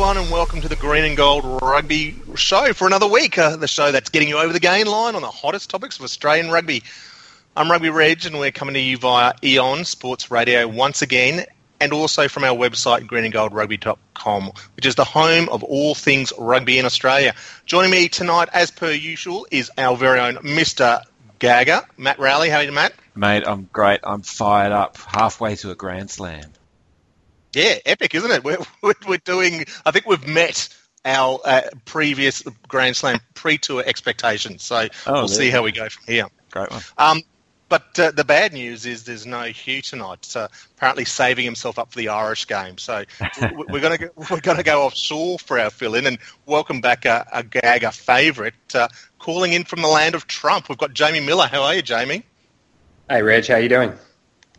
everyone, and welcome to the Green and Gold Rugby Show for another week. Uh, the show that's getting you over the gain line on the hottest topics of Australian rugby. I'm Rugby Reg, and we're coming to you via Eon Sports Radio once again, and also from our website, greenandgoldrugby.com, which is the home of all things rugby in Australia. Joining me tonight, as per usual, is our very own Mr. Gagger, Matt Rowley. How are you, Matt? Mate, I'm great. I'm fired up. Halfway to a Grand Slam. Yeah, epic, isn't it? We're, we're doing, I think we've met our uh, previous Grand Slam pre-tour expectations. So oh, we'll see how we go from here. Great one. Um, but uh, the bad news is there's no Hugh tonight. So apparently saving himself up for the Irish game. So we're going to we're going to go offshore for our fill-in and welcome back a, gag a Gagger favourite uh, calling in from the land of Trump. We've got Jamie Miller. How are you, Jamie? Hey, Reg. How are you doing?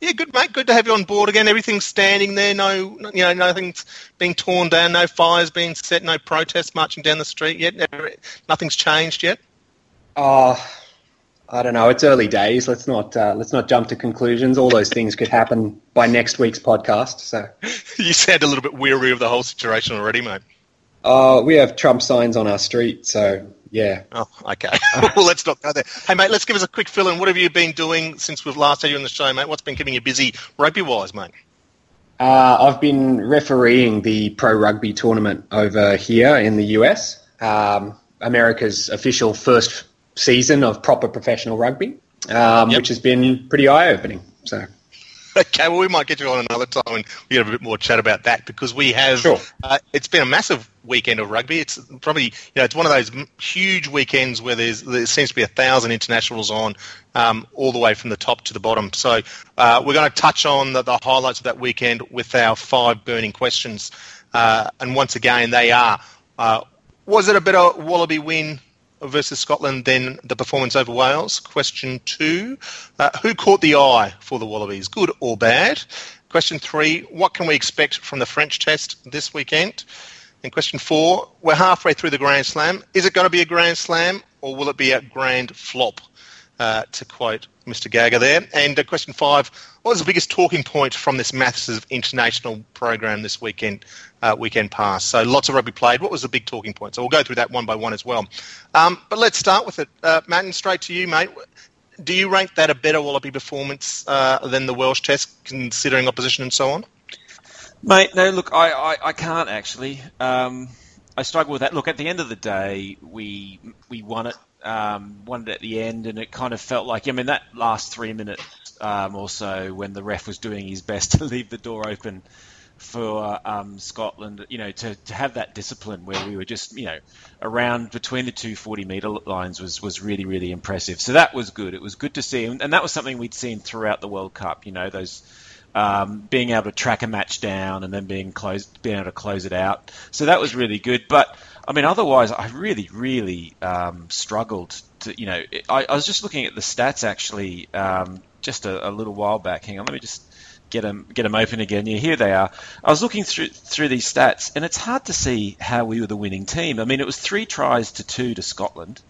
Yeah, good mate. Good to have you on board again. Everything's standing there. No, you know, nothing's being torn down. No fires being set. No protests marching down the street yet. Nothing's changed yet. Oh, I don't know. It's early days. Let's not uh, let's not jump to conclusions. All those things could happen by next week's podcast. So you sound a little bit weary of the whole situation already, mate. Uh, we have Trump signs on our street, so yeah. Oh, okay. well, let's not go there. Hey, mate, let's give us a quick fill in. What have you been doing since we've last had you on the show, mate? What's been keeping you busy rugby wise, mate? Uh, I've been refereeing the pro rugby tournament over here in the US, um, America's official first season of proper professional rugby, um, yep. which has been pretty eye opening. So. Okay, well, we might get you on another time and we have a bit more chat about that because we have. Sure. Uh, it's been a massive weekend of rugby. It's probably you know it's one of those huge weekends where there's there seems to be a thousand internationals on, um, all the way from the top to the bottom. So uh, we're going to touch on the, the, highlights of that weekend with our five burning questions. Uh, and once again, they are: uh, Was it a better Wallaby win versus Scotland than the performance over Wales? Question two: uh, Who caught the eye for the Wallabies, good or bad? Question three: What can we expect from the French Test this weekend? And question four, we're halfway through the Grand Slam. Is it going to be a Grand Slam or will it be a grand flop? Uh, to quote Mr. Gagger there. And uh, question five, what was the biggest talking point from this massive international program this weekend, uh, weekend pass? So lots of rugby played. What was the big talking point? So we'll go through that one by one as well. Um, but let's start with it. Uh, Matt, and straight to you, mate. Do you rank that a better Wallaby performance uh, than the Welsh Test, considering opposition and so on? Mate, no, look, I, I, I can't actually. Um, I struggle with that. Look, at the end of the day, we we won it, um, won it at the end, and it kind of felt like, I mean, that last three minutes um, or so when the ref was doing his best to leave the door open for um, Scotland, you know, to, to have that discipline where we were just, you know, around between the two 40 metre lines was, was really, really impressive. So that was good. It was good to see. And, and that was something we'd seen throughout the World Cup, you know, those um, being able to track a match down and then being closed, being able to close it out. So that was really good. But I mean, otherwise, I really, really um, struggled to. You know, I, I, was just looking at the stats actually um, just a, a, little while back. Hang on, let me just get them get them open again. Yeah, here they are. I was looking through through these stats, and it's hard to see how we were the winning team. I mean, it was three tries to two to Scotland.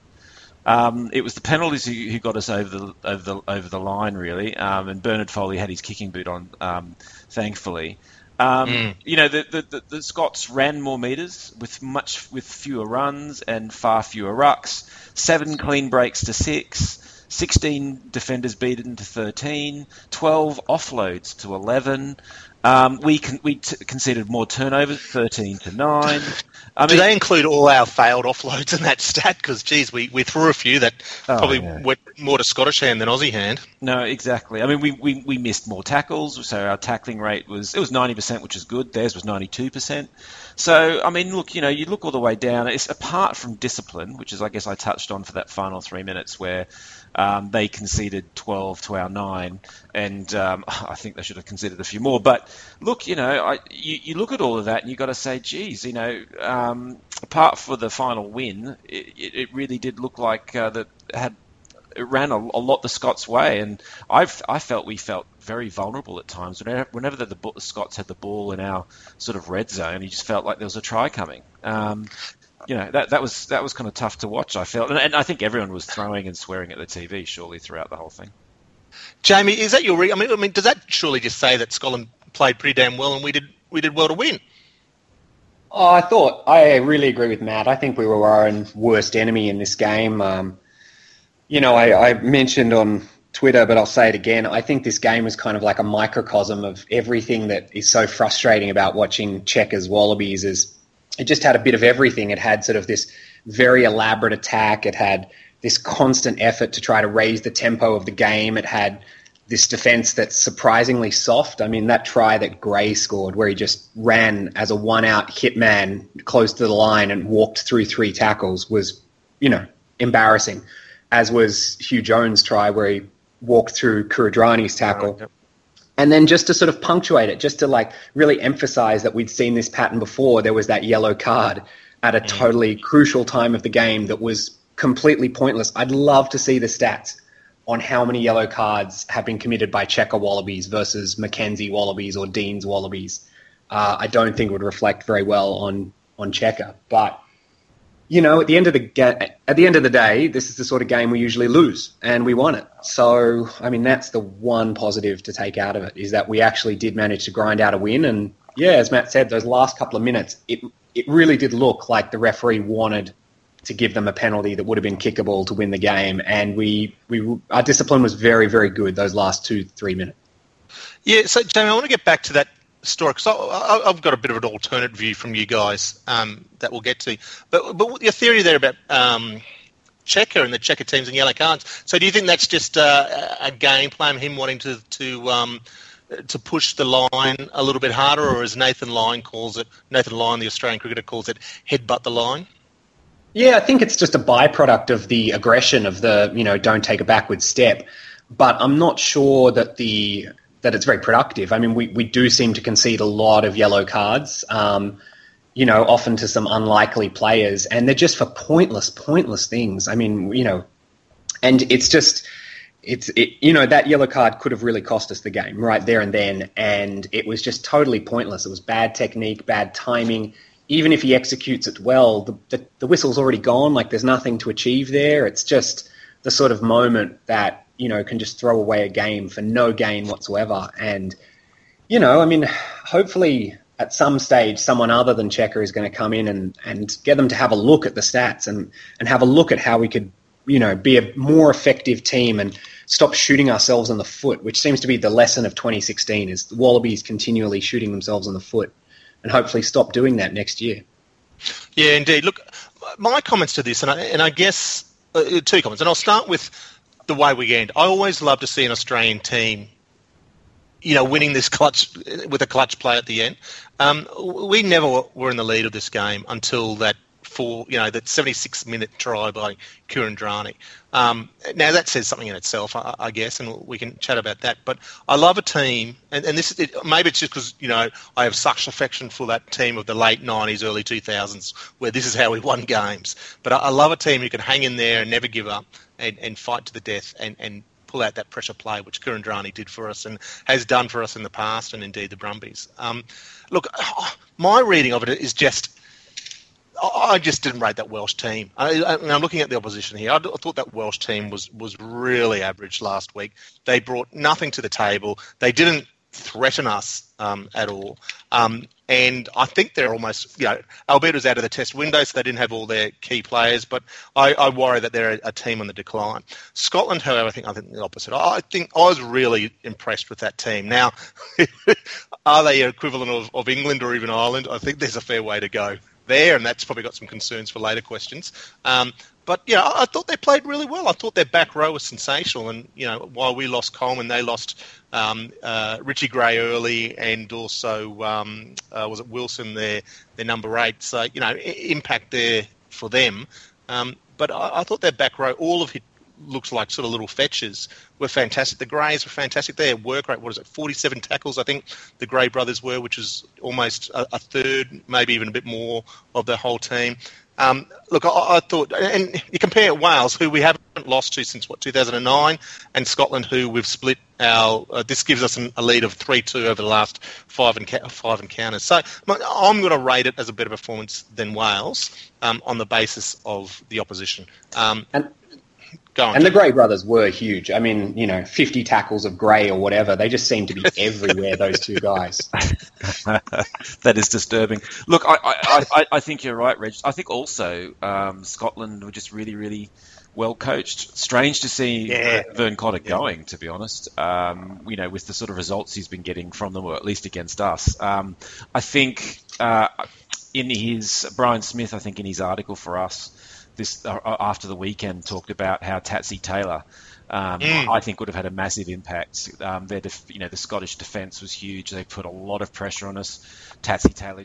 Um, it was the penalties who, who, got us over the over the over the line really, um, and Bernard Foley had his kicking boot on, um, thankfully. Um, mm. You know, the, the, the, the, Scots ran more meters with much with fewer runs and far fewer rucks. Seven clean breaks to six. 16 defenders beaten to 13, 12 offloads to 11. Um, we con- we t- conceded more turnovers, 13 to 9. I Do they include all our failed offloads in that stat? Because, geez, we, we threw a few that oh, probably yeah. went more to Scottish hand than Aussie hand. No, exactly. I mean, we, we, we missed more tackles, so our tackling rate was it was 90%, which is good. Theirs was 92%. So, I mean, look, you know, you look all the way down. It's apart from discipline, which is, I guess, I touched on for that final three minutes where um, they conceded 12 to our nine, and um, I think they should have conceded a few more. But look, you know, I, you, you, look at all of that and you've got to say, geez, you know, um, apart for the final win, it, it really did look like uh, that had it ran a, a, lot the Scots' way, and I've I felt we felt very vulnerable at times. Whenever, whenever the, the, Scots had the ball in our sort of red zone, you just felt like there was a try coming. Um, you know that that was that was kind of tough to watch. I felt, and, and, I think everyone was throwing and swearing at the TV surely throughout the whole thing. Jamie, is that your? Re- I mean, I mean, does that surely just say that Scotland played pretty damn well and we did we did well to win? Oh, I thought I really agree with Matt. I think we were our own worst enemy in this game. Um, you know, I, I, mentioned on Twitter, but I'll say it again. I think this game was kind of like a microcosm of everything that is so frustrating about watching Cheika's Wallabies. Is it just had a bit of everything. It had sort of this very elaborate attack. It had this constant effort to try to raise the tempo of the game. It had this defense that's surprisingly soft. I mean, that try that Gray scored, where he just ran as a one out hitman close to the line and walked through three tackles, was, you know, embarrassing. As was Huw Jones' try, where he walked through Kuridrani's tackle. yep. And then just to sort of punctuate it, just to like really emphasize that we'd seen this pattern before, there was that yellow card at a mm. totally crucial time of the game that was completely pointless. I'd love to see the stats on how many yellow cards have been committed by Cheika Wallabies versus McKenzie Wallabies or Dean's Wallabies. Uh, I don't think it would reflect very well on on Cheika, but you know, at the end of the ga- at the end of the day, this is the sort of game we usually lose, and we won it. So, I mean, that's the one positive to take out of it is that we actually did manage to grind out a win. And yeah, as Matt said, those last couple of minutes, it it really did look like the referee wanted to give them a penalty that would have been kickable to win the game. And we, we our discipline was very, very good those last two, three minutes. Yeah, so Jamie, I want to get back to that story because I've got a bit of an alternate view from you guys um, that we'll get to. But but your theory there about um, Cheika and the Cheika teams and yellow cards. So do you think that's just uh, a game plan, him wanting to to um, to push the line a little bit harder, or as Nathan Lyon calls it, Nathan Lyon, the Australian cricketer, calls it, headbutt the line? Yeah, I think it's just a byproduct of the aggression of the, you know, don't take a backward step. But I'm not sure that the that it's very productive. I mean, we, we do seem to concede a lot of yellow cards, um, you know, often to some unlikely players, and they're just for pointless, pointless things. I mean, you know, and it's just, it's, it, you know, that yellow card could have really cost us the game right there and then, and it was just totally pointless. It was bad technique, bad timing even if he executes it well, the, the, the, whistle's already gone. Like there's nothing to achieve there. It's just the sort of moment that you know can just throw away a game for no gain whatsoever. And you know, I mean, hopefully at some stage, someone other than Cheika is going to come in and, and get them to have a look at the stats and, and have a look at how we could, you know, be a more effective team and stop shooting ourselves in the foot, which seems to be the lesson of 2016 is the Wallabies continually shooting themselves in the foot and hopefully stop doing that next year. Yeah, indeed. Look, my comments to this, and I, and I guess uh, two comments, and I'll start with the way we end. I always love to see an Australian team, you know, winning this clutch with a clutch play at the end. Um, we never were in the lead of this game until that for you know that 76 minute try by Kuridrani. Um, now that says something in itself, I, I, guess, and we can chat about that. But I love a team, and, and this it, maybe it's just because you know I have such affection for that team of the late 90s, early 2000s, where this is how we won games. But I, I love a team who can hang in there and never give up and, and fight to the death and, and pull out that pressure play, which Kuridrani did for us and has done for us in the past, and indeed the Brumbies. Um, look, my reading of it is just I just didn't rate that Welsh team. I, am looking at the opposition here. I, I, thought that Welsh team was was really average last week. They brought nothing to the table. They didn't threaten us um, at all. Um, and I think they're almost, you know, Albert was out of the test window, so they didn't have all their key players. But I, I worry that they're a, a, team on the decline. Scotland, however, I think I think the opposite. I think I was really impressed with that team. Now, are they equivalent of, of England or even Ireland? I think there's a fair way to go there, and that's probably got some concerns for later questions. Um, but yeah, I, thought they played really well. I thought their back row was sensational, and you know, while we lost Coleman, they lost um, uh, Richie Gray early, and also um, uh, was it Wilson, their their number eight. So you know, impact there for them. Um, but I, I, thought their back row, all of it looks like sort of little fetches were fantastic. The Grays were fantastic. Their work rate, what is it, 47 tackles, I think the Gray brothers were, which is almost a, a third, maybe even a bit more of the whole team. Um, look, I, I, thought, and you compare Wales, who we haven't lost to since what 2009, and Scotland, who we've split our. Uh, this gives us an, a lead of three-two over the last five enca- five encounters. So I'm going to rate it as a better performance than Wales um, on the basis of the opposition. Um, and and the Gray brothers were huge. I mean, you know, 50 tackles of Gray or whatever. They just seem to be everywhere, those two guys. that is disturbing. Look, I, I, I, I, think you're right, Reg. I think also um, Scotland were just really, really well coached. Strange to see yeah. Vern Cotter yeah. going, to be honest. Um, you know, with the sort of results he's been getting from them, or at least against us. Um, I think uh, in his Brian Smith, I think in his article for us this uh, after the weekend talked about how Tatsy Taylor. Um, mm. I think would have had a massive impact. Um, their, def- you know, the Scottish defence was huge. They put a lot of pressure on us. Tatsy Taylor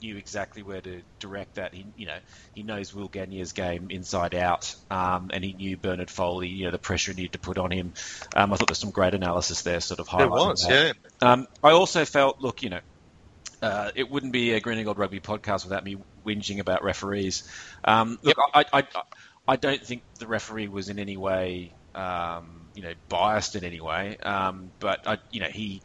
knew exactly where to direct that. He, you know, he knows Will Genia's game inside out, um, and he knew Bernard Foley. You know, the pressure he needed to put on him. Um, I thought there's some great analysis there, sort of highlighting There was, that. yeah. Um, I also felt, look, you know, uh, it wouldn't be a Green and Gold Rugby podcast without me whinging about referees. Um, look, I, I, I, don't think the referee was in any way, um, you know, biased in any way. Um, but I, you know, he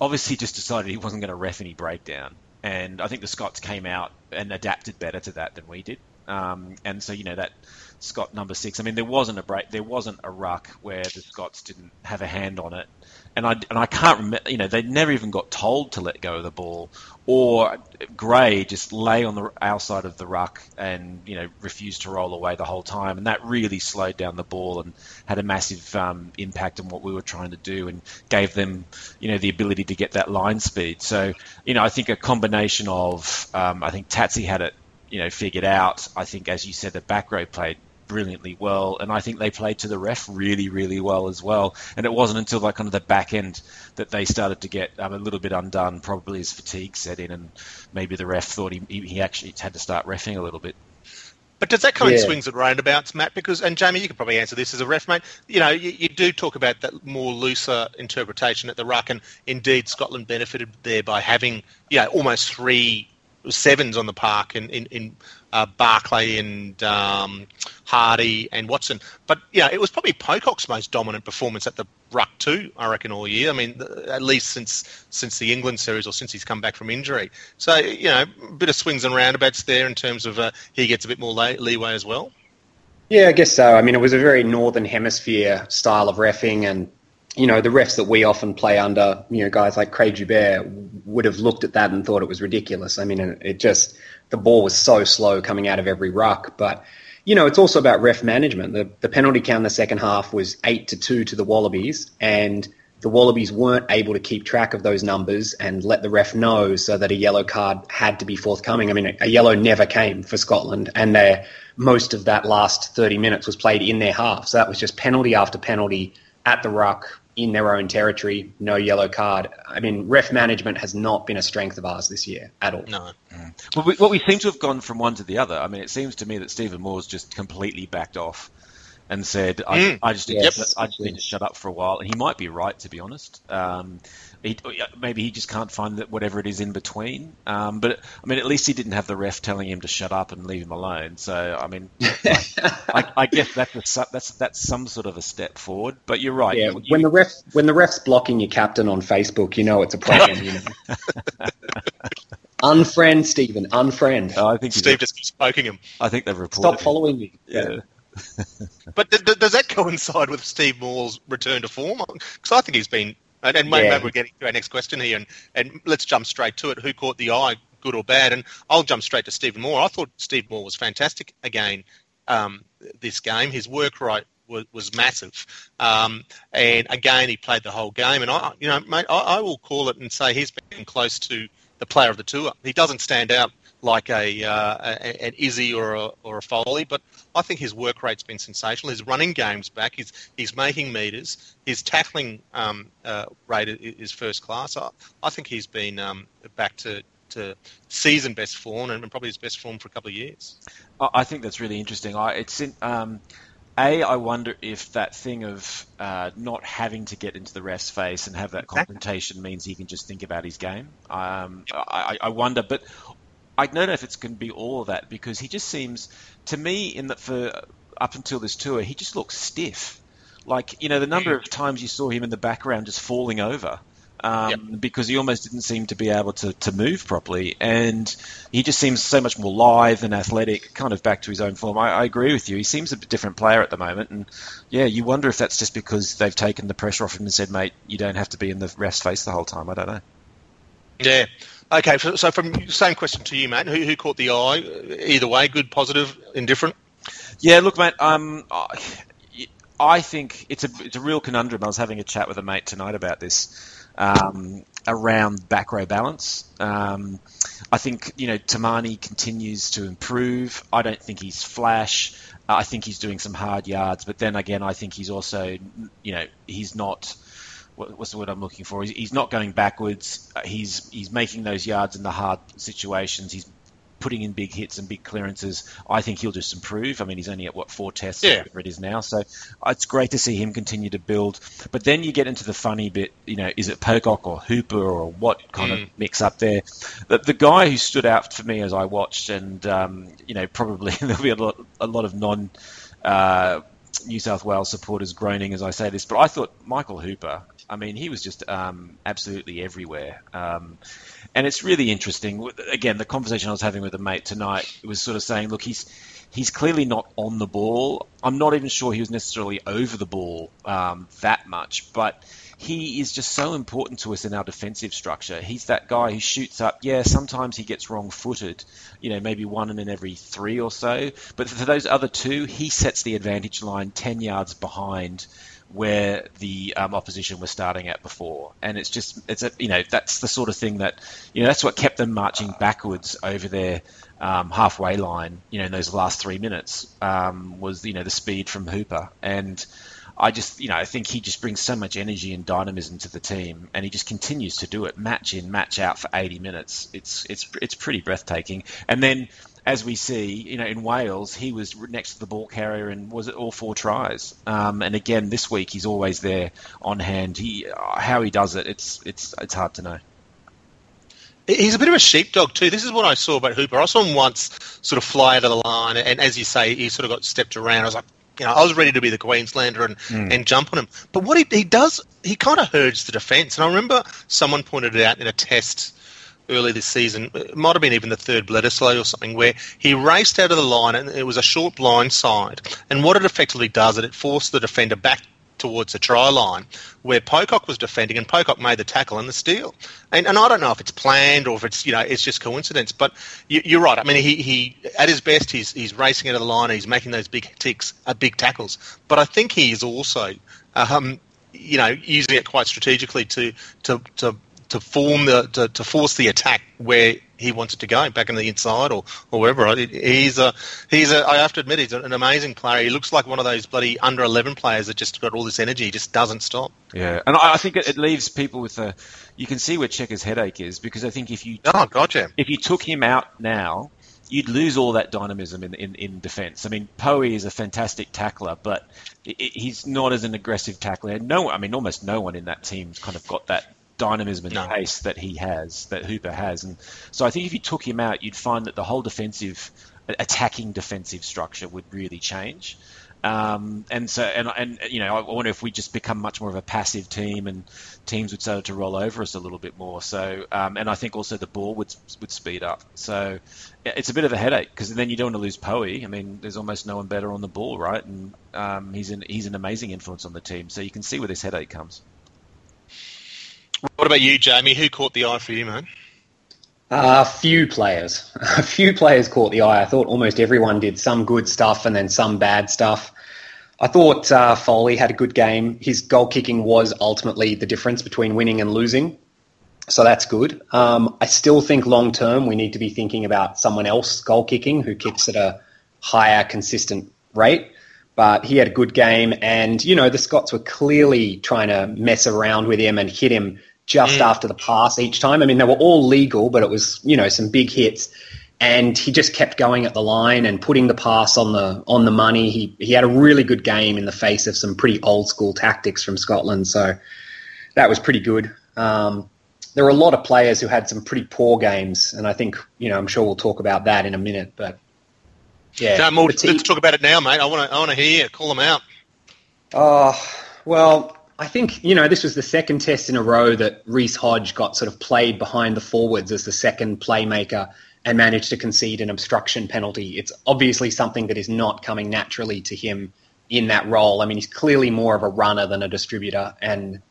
obviously just decided he wasn't going to ref any breakdown and I think the Scots came out and adapted better to that than we did. Um, and so you know that Scott number six. I mean, there wasn't a break, there wasn't a ruck where the Scots didn't have a hand on it, and I and I can't remember. You know, they never even got told to let go of the ball, or Gray just lay on the outside of the ruck and you know refused to roll away the whole time, and that really slowed down the ball and had a massive um, impact on what we were trying to do and gave them you know the ability to get that line speed. So you know, I think a combination of um, I think Tatsy had it you know figured out. I think, as you said, the back row played brilliantly well, and I think they played to the ref really, really well as well. And it wasn't until like kind of the back end that they started to get um, a little bit undone, probably as fatigue set in, and maybe the ref thought he, he actually had to start refing a little bit. But does that come yeah. in swings and roundabouts, Matt? Because and Jamie, you could probably answer this as a ref, mate. You know, you, you, do talk about that more looser interpretation at the ruck, and indeed Scotland benefited there by having you know almost three sevens on the park in in, in uh, Barclay and um, Hardie and Watson. But yeah, it was probably Pocock's most dominant performance at the ruck too. I reckon all year. I mean, at least since since the England series or since he's come back from injury. So you know, a bit of swings and roundabouts there in terms of uh, he gets a bit more leeway as well. Yeah, I guess so. I mean, it was a very northern hemisphere style of refing, and you know, the refs that we often play under, you know, guys like Craig Joubert would have looked at that and thought it was ridiculous. I mean, it just, the ball was so slow coming out of every ruck. But, you know, it's also about ref management. The, the penalty count in the second half was 8 to 2 to the Wallabies, and the Wallabies weren't able to keep track of those numbers and let the ref know so that a yellow card had to be forthcoming. I mean, a, a yellow never came for Scotland, and most of that last 30 minutes was played in their half. So that was just penalty after penalty at the ruck in their own territory, no yellow card. I mean, ref management has not been a strength of ours this year at all. No. Mm. Well, we, well, we seem to have gone from one to the other. I mean, it seems to me that Stephen Moore's just completely backed off and said, I, mm. I just, need, yes. to, I just need to shut up for a while. And he might be right, to be honest. Um, he, maybe he just can't find that whatever it is in between. Um, but I mean, at least he didn't have the ref telling him to shut up and leave him alone. So I mean, I, I, guess that's a, that's that's some sort of a step forward. But you're right. Yeah, you, when the ref when the ref's blocking your captain on Facebook, you know it's a problem. you know. unfriend Stephen, unfriend. Oh, I think Steve just keeps poking him. I think they've reported. Stop following me. yeah. yeah. but th- th- does that coincide with Steve Moore's return to form? Because I think he's been and, and maybe, yeah. we're getting to our next question here, and, and let's jump straight to it. Who caught the eye, good or bad? And I'll jump straight to Stephen Moore. I thought Stephen Moore was fantastic again um, this game. His work right was, was massive, um, and again he played the whole game. And I, you know, mate, I, I will call it and say he's been close to the player of the tour. He doesn't stand out like a, uh, an Izzy or a, or a Foley, but I think his work rate's been sensational. His running game's back. He's he's making meters. His tackling um, uh, rate is first class. I, I think he's been um, back to, to season best form and probably his best form for a couple of years. I think that's really interesting. I, it's in, um, a, I wonder if that thing of uh, not having to get into the ref's face and have that confrontation means he can just think about his game. Um, I, I, wonder, but I don't know if it's going to be all of that because he just seems to me in that for up until this tour he just looks stiff. Like you know the number of times you saw him in the background just falling over. Um, yep. because he almost didn't seem to be able to, to move properly. And he just seems so much more live and athletic, kind of back to his own form. I, I, agree with you. He seems a different player at the moment. And yeah, you wonder if that's just because they've taken the pressure off him and said, mate, you don't have to be in the ref's face the whole time. I don't know. Yeah. Okay, so, from same question to you, mate. Who, who caught the eye? Either way, good, positive, indifferent. Yeah, look, mate. Um, I think it's a it's a real conundrum. I was having a chat with a mate tonight about this um, around back row balance. Um, I think you know Timani continues to improve. I don't think he's flash. I think he's doing some hard yards, but then again, I think he's also you know he's not what's the word I'm looking for? He's, not going backwards. He's he's making those yards in the hard situations. He's putting in big hits and big clearances, I think he'll just improve. I mean, he's only at what four tests, yeah. whatever it is now. So it's great to see him continue to build. But then you get into the funny bit. You know, is it Pocock or Hooper or what kind mm. of mix up there? The, the, guy who stood out for me as I watched, and um, you know, probably there'll be a lot, a lot of non. Uh, New South Wales supporters groaning as I say this, but I thought Michael Hooper. I mean, he was just um, absolutely everywhere. Um, and it's really interesting. Again, the conversation I was having with a mate tonight was sort of saying, look, he's he's clearly not on the ball. I'm not even sure he was necessarily over the ball um, that much, but he is just so important to us in our defensive structure. He's that guy who shoots up. Yeah, sometimes he gets wrong footed, you know, maybe one in every three or so. But for those other two, he sets the advantage line 10 yards behind where the um, opposition was starting at before. And it's just, it's a, you know, that's the sort of thing that, you know, that's what kept them marching backwards over their um, halfway line, you know, in those last three minutes um, was, you know, the speed from Hooper. And I just, you know, I think he just brings so much energy and dynamism to the team, and he just continues to do it, match in, match out for 80 minutes. It's, it's, it's pretty breathtaking. And then as we see, you know, in Wales, he was next to the ball carrier and was it all four tries. Um, and again, this week he's always there on hand. He how he does it, it's it's it's hard to know. He's a bit of a sheepdog too. This is what I saw about Hooper. I saw him once sort of fly out of the line, and as you say, he sort of got stepped around. I was like, you know, I was ready to be the Queenslander and, mm. and jump on him. But what he, he does, he kind of herds the defence. And I remember someone pointed it out in a test early this season. It might have been even the third Bledisloe or something, where he raced out of the line and it was a short blind side. And what it effectively does, is it forced the defender back towards the try line where Pocock was defending and Pocock made the tackle and the steal. And, and I don't know if it's planned or if it's, you know, it's just coincidence, but you, are right. I mean, he, he, at his best, he's, he's racing out of the line he's making those big ticks, uh, big tackles. But I think he is also, um, you know, using it quite strategically to, to, to to form the to, to force the attack where he wanted to go back in the inside or, or wherever. He's a he's a I have to admit he's an amazing player. He looks like one of those bloody under eleven players that just got all this energy, he just doesn't stop. Yeah, and I think it, it leaves people with a. You can see where Cheika's headache is because I think if you oh gotcha if you took him out now. You'd lose all that dynamism in, in, in defence. I mean, Poe is a fantastic tackler, but he's not as an aggressive tackler. No, I mean, almost no one in that team's kind of got that dynamism and no. pace that he has, that Hooper has. And so I think if you took him out, you'd find that the whole defensive, attacking defensive structure would really change. Um, and so, and, and you know, I wonder if we just become much more of a passive team, and teams would start to roll over us a little bit more. So, um, and I think also the ball would would speed up. So, it's a bit of a headache because then you don't want to lose Poe. I mean, there's almost no one better on the ball, right? And um, he's an he's an amazing influence on the team. So you can see where this headache comes. What about you, Jamie? Who caught the eye for you, man? A uh, few players. A few players caught the eye. I thought almost everyone did some good stuff and then some bad stuff. I thought uh, Foley had a good game. His goal kicking was ultimately the difference between winning and losing. So that's good. Um, I still think long term we need to be thinking about someone else goal kicking who kicks at a higher, consistent rate. But he had a good game, and you know the Scots were clearly trying to mess around with him and hit him just mm. after the pass each time. I mean, they were all legal, but it was you know some big hits, and he just kept going at the line and putting the pass on the on the money. He he had a really good game in the face of some pretty old school tactics from Scotland, so that was pretty good. Um, there were a lot of players who had some pretty poor games, and I think you know I'm sure we'll talk about that in a minute, but. Yeah, no, more, let's talk about it now, mate. I want to. I want to hear you. Call them out. Oh well, I think, you know, this was the second test in a row that Reece Hodge got sort of played behind the forwards as the second playmaker and managed to concede an obstruction penalty. It's obviously something that is not coming naturally to him in that role. I mean, he's clearly more of a runner than a distributor. And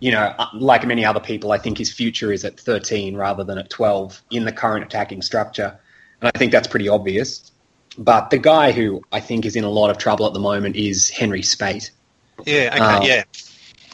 you know, uh, like many other people, I think his future is at 13 rather than at 12 in the current attacking structure. And I think that's pretty obvious. But the guy who I think is in a lot of trouble at the moment is Henry Speight. Yeah, okay, um, yeah.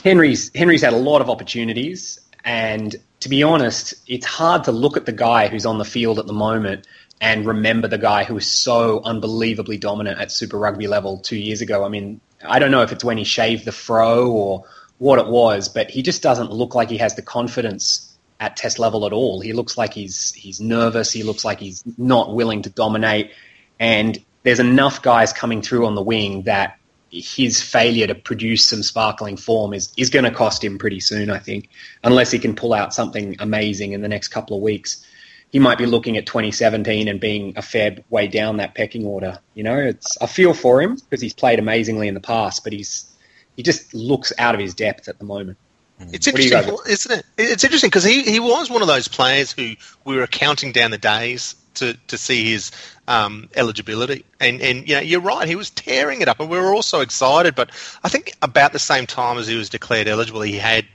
Henry's Henry's had a lot of opportunities, and to be honest, it's hard to look at the guy who's on the field at the moment and remember the guy who was so unbelievably dominant at Super Rugby level two years ago. I mean, I don't know if it's when he shaved the fro or what it was, but he just doesn't look like he has the confidence at test level at all. He looks like he's he's nervous. He looks like he's not willing to dominate. And there's enough guys coming through on the wing that his failure to produce some sparkling form is, is going to cost him pretty soon, I think, unless he can pull out something amazing in the next couple of weeks. He might be looking at 2017 and being a fair way down that pecking order. You know, it's I feel for him because he's played amazingly in the past, but he's he just looks out of his depth at the moment. Mm-hmm. It's interesting, isn't it? It's interesting because he, he was one of those players who we were counting down the days to, to see his um, eligibility. And, and you know, you're right, he was tearing it up, and we were all so excited. But I think about the same time as he was declared eligible, he had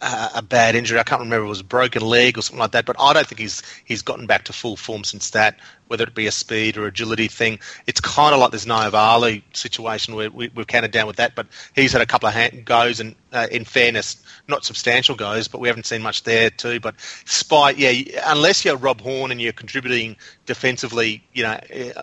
uh, a bad injury. I can't remember it was a broken leg or something like that. But I don't think he's he's gotten back to full form since that. Whether it be a speed or agility thing, it's kind of like this Naivalu situation where we, have counted down with that. But he's had a couple of hand goes, and uh, in fairness, not substantial goes, but we haven't seen much there too. But Speight, yeah, unless you're Rob Horne and you're contributing defensively, you know, uh,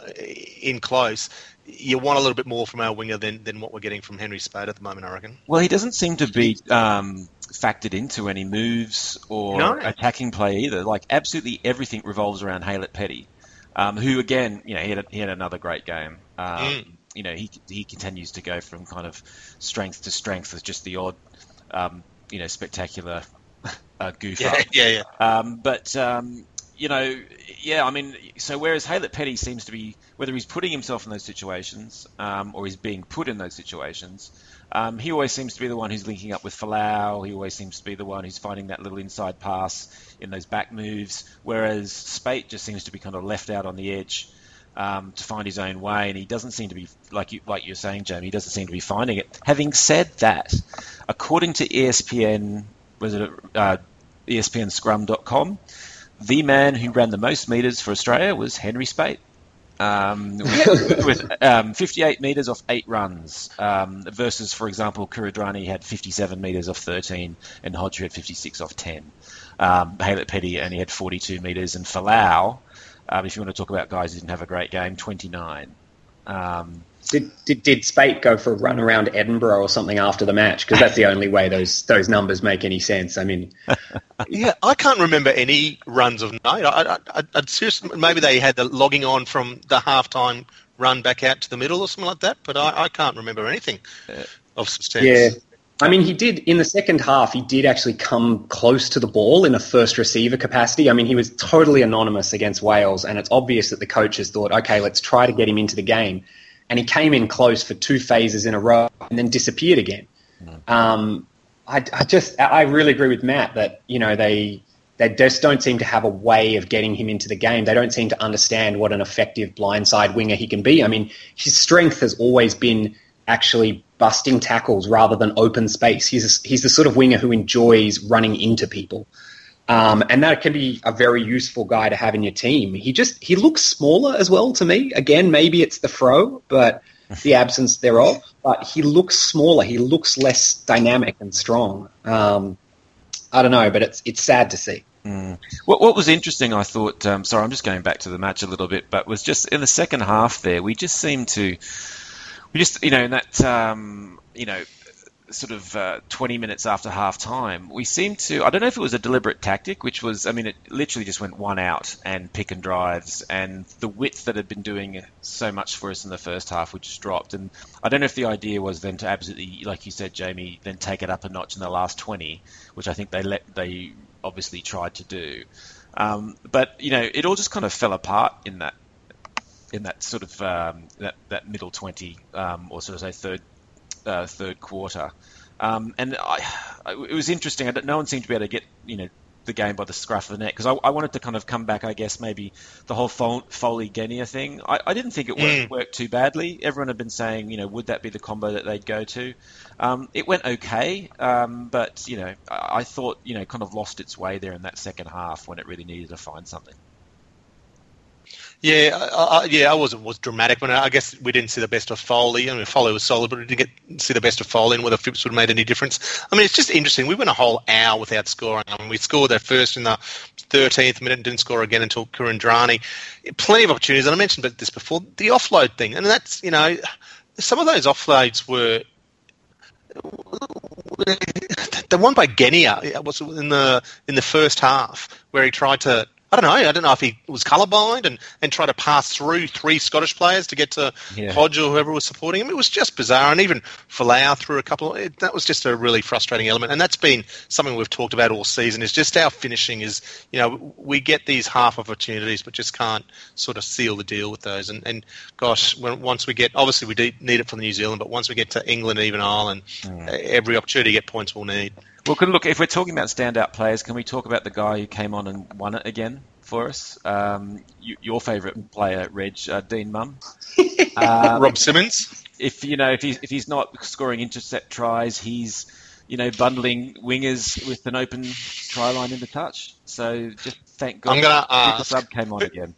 in close, you want a little bit more from our winger than, than what we're getting from Henry Speight at the moment, I reckon. Well, he doesn't seem to be um, factored into any moves or no. attacking play either. Like absolutely everything revolves around Haylett Petty, um, who again, you know, he had, a, he had another great game. Um, mm. You know, he he continues to go from kind of strength to strength with just the odd, um, you know, spectacular uh, goof yeah, up. Yeah, yeah. Um, but um, you know, yeah, I mean, so whereas Haylett Petty seems to be, whether he's putting himself in those situations um, or he's being put in those situations, um, he always seems to be the one who's linking up with Folau. He always seems to be the one who's finding that little inside pass in those back moves, whereas Speight just seems to be kind of left out on the edge. Um, to find his own way, and he doesn't seem to be like you like you're saying, Jamie. He doesn't seem to be finding it. Having said that, according to ESPN, was it uh, ESPNScrum.com, the man who ran the most meters for Australia was Henry Speight. Um, with, with um, 58 metres off eight runs, um, versus, for example, Kuridrani had 57 metres off 13, and Hodge had 56 off 10. Um, Haylett Petty only had 42 metres, and Folau, um, if you want to talk about guys who didn't have a great game, 29. Um, did, did, did Speight go for a run around Edinburgh or something after the match? Because that's the only way those those numbers make any sense. I mean, yeah, I can't remember any runs of night. I, I, I, seriously, maybe they had the logging on from the halftime run back out to the middle or something like that. But I, I can't remember anything of substance. Yeah. I mean, he did in the second half. He did actually come close to the ball in a first receiver capacity. I mean, he was totally anonymous against Wales, and it's obvious that the coaches thought, okay, let's try to get him into the game and he came in close for two phases in a row and then disappeared again. Mm. Um, I, I, just I really agree with Matt that you know they they just don't seem to have a way of getting him into the game. They don't seem to understand what an effective blindside winger he can be. I mean, his strength has always been actually busting tackles rather than open space. He's a, he's the sort of winger who enjoys running into people. Um, and that can be a very useful guy to have in your team. He just he looks smaller as well to me. Again, maybe it's the fro, but the absence thereof. But he looks smaller. He looks less dynamic and strong. Um, I don't know, but it's it's sad to see. Mm. What, what was interesting, I thought. Um, sorry, I'm just going back to the match a little bit, but was just in the second half there. We just seemed to, we just you know in that um, you know sort of uh, 20 minutes after half time, we seemed to, I don't know if it was a deliberate tactic, which was, I mean, it literally just went one out and pick and drives, and the width that had been doing so much for us in the first half, we just dropped. And I don't know if the idea was then to absolutely, like you said, Jamie, then take it up a notch in the last 20, which I think they let, they obviously tried to do. Um, but, you know, it all just kind of fell apart in that in that sort of um, that that middle twenty um, or sort of say third uh, third quarter. Um, and I, it was interesting. No one seemed to be able to get you know the game by the scruff of the neck because I, I, wanted to kind of come back, I guess, maybe the whole Foley Genia thing. I, I, didn't think it worked, mm. worked, too badly. Everyone had been saying, you know, would that be the combo that they'd go to? Um, it went okay, um, but, you know, I, I thought, you know, kind of lost its way there in that second half when it really needed to find something. Yeah, I, I, yeah, I wasn't was dramatic, but I guess we didn't see the best of Foley. I mean, Foley was solid, but we didn't get see the best of Foley and whether Phipps would have made any difference. I mean, it's just interesting. We went a whole hour without scoring. I mean, we scored that first in the 13th minute and didn't score again until Kuridrani. Plenty of opportunities, and I mentioned this before, the offload thing, and that's you know, some of those offloads were the one by Genia was in the in the first half where he tried to I don't know. I don't know if he was colourblind and, and tried to pass through three Scottish players to get to yeah. Hodge or whoever was supporting him. It was just bizarre. And even Folau threw a couple. Of, it, that was just a really frustrating element. And that's been something we've talked about all season. Is just our finishing is you know we get these half opportunities, but just can't sort of seal the deal with those. And, and gosh, when, once we get obviously we need it from New Zealand, but once we get to England, even Ireland, mm. every opportunity to get points we'll need. Well, look, if we're talking about standout players, can we talk about the guy who came on and won it again for us? Um, you, your favourite player, Reg, uh, Dean Mumm, Um, Rob Simmons. If you know, if he's if he's not scoring intercept tries, he's you know bundling wingers with an open try line in the touch. So just thank God. I'm going to ask. The sub came on again.